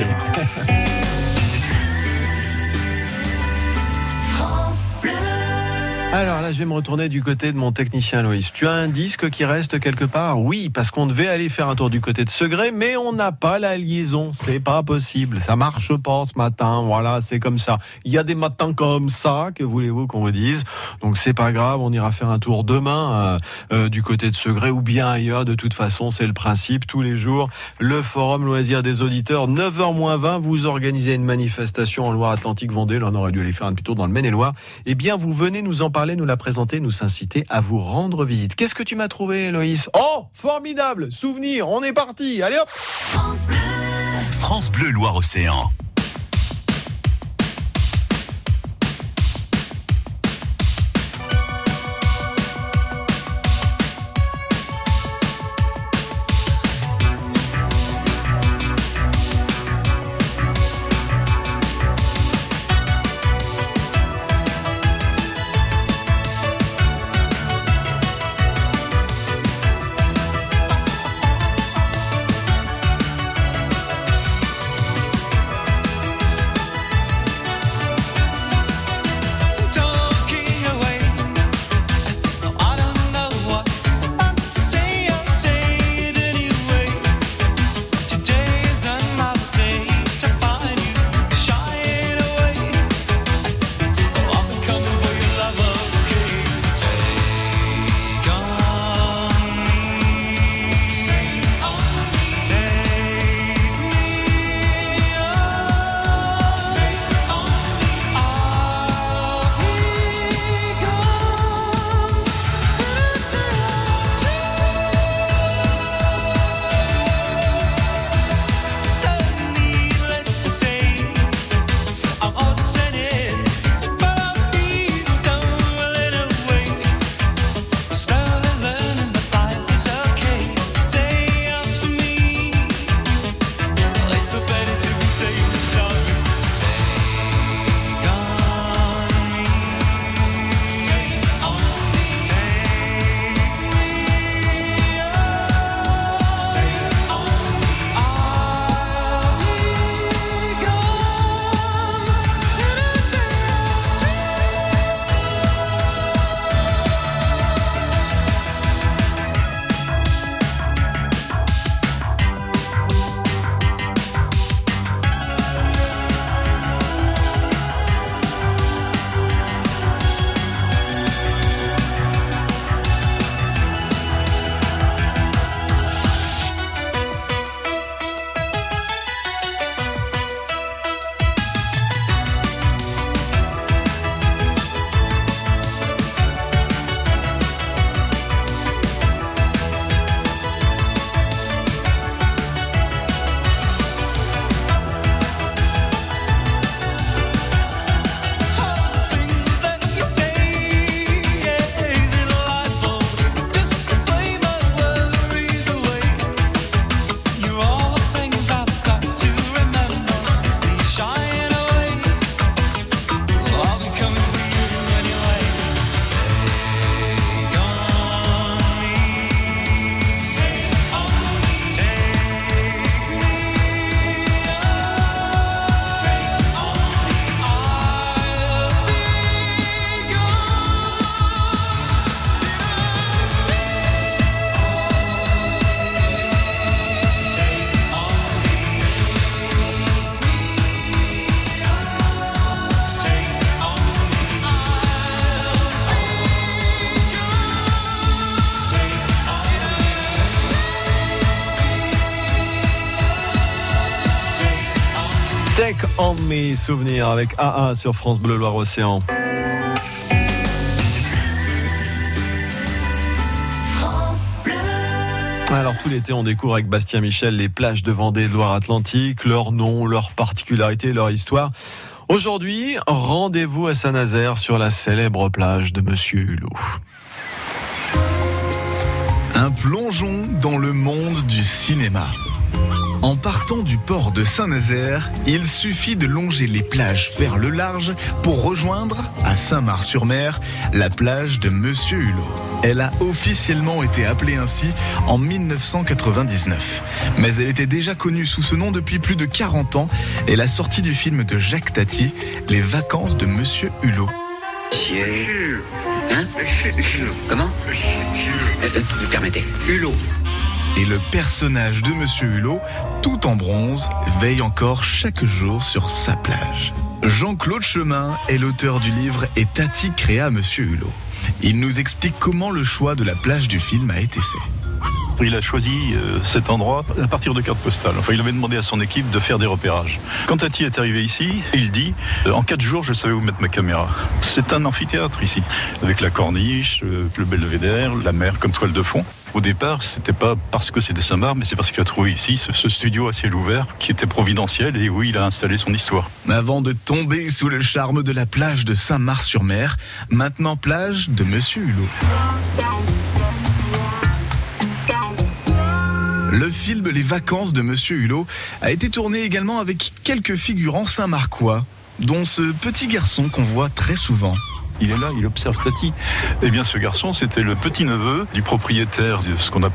allez Alors là, je vais me retourner du côté de mon technicien Loïs. Tu as un disque qui reste quelque part? Oui, parce qu'on devait aller faire un tour du côté de Segré, mais on n'a pas la liaison. C'est pas possible. Ça marche pas ce matin. Voilà, c'est comme ça. Il y a des matins comme ça, que voulez-vous qu'on vous dise Donc c'est pas grave, on ira faire un tour demain euh, euh, du côté de Segré ou bien ailleurs. De toute façon, c'est le principe. Tous les jours, le forum loisir des auditeurs, 9h 20, vous organisez une manifestation en Loire-Atlantique Vendée. Là, on aurait dû aller faire un petit tour dans le Maine-et-Loire. Eh bien, vous venez nous en parler nous la présenter, nous inciter à vous rendre visite. Qu'est-ce que tu m'as trouvé, Loïs? Oh, formidable Souvenir, on est parti Allez hop France Bleu, France Bleu Loire-Océan. Mes souvenirs avec AA sur France Bleu Loire Océan. Alors tout l'été, on découvre avec Bastien Michel les plages de Vendée de Loire-Atlantique, leur nom, leurs particularités, leur histoire. Aujourd'hui, rendez-vous à Saint-Nazaire sur la célèbre plage de Monsieur Hulot. Un plongeon dans le monde du cinéma. En partant du port de Saint-Nazaire, il suffit de longer les plages vers le large pour rejoindre, à Saint-Mars-sur-Mer, la plage de Monsieur Hulot. Elle a officiellement été appelée ainsi en 1999. Mais elle était déjà connue sous ce nom depuis plus de 40 ans et la sortie du film de Jacques Tati, Les vacances de Monsieur Hulot. Hein Comment euh, euh, Permettez. Hulot. Et le personnage de Monsieur Hulot, tout en bronze, veille encore chaque jour sur sa plage. Jean-Claude Chemin est l'auteur du livre Et Tati créa Monsieur Hulot. Il nous explique comment le choix de la plage du film a été fait. Il a choisi euh, cet endroit à partir de cartes postales. Enfin, il avait demandé à son équipe de faire des repérages. Quand Tati est arrivé ici, il dit euh, En quatre jours, je savais où mettre ma caméra. C'est un amphithéâtre ici, avec la corniche, euh, le belvédère, la mer comme toile de fond. Au départ, c'était pas parce que c'était Saint-Marc, mais c'est parce qu'il a trouvé ici ce, studio à ciel ouvert qui était providentiel et où il a installé son histoire. Avant de tomber sous le charme de la plage de Saint-Mars-sur-Mer, maintenant plage de Monsieur Hulot. Le film Les vacances de Monsieur Hulot a été tourné également avec quelques figurants saint-marcois, dont ce petit garçon qu'on voit très souvent. Il est là, il observe Tati. Eh bien, ce garçon, c'était le petit-neveu du propriétaire de ce qu'on appelle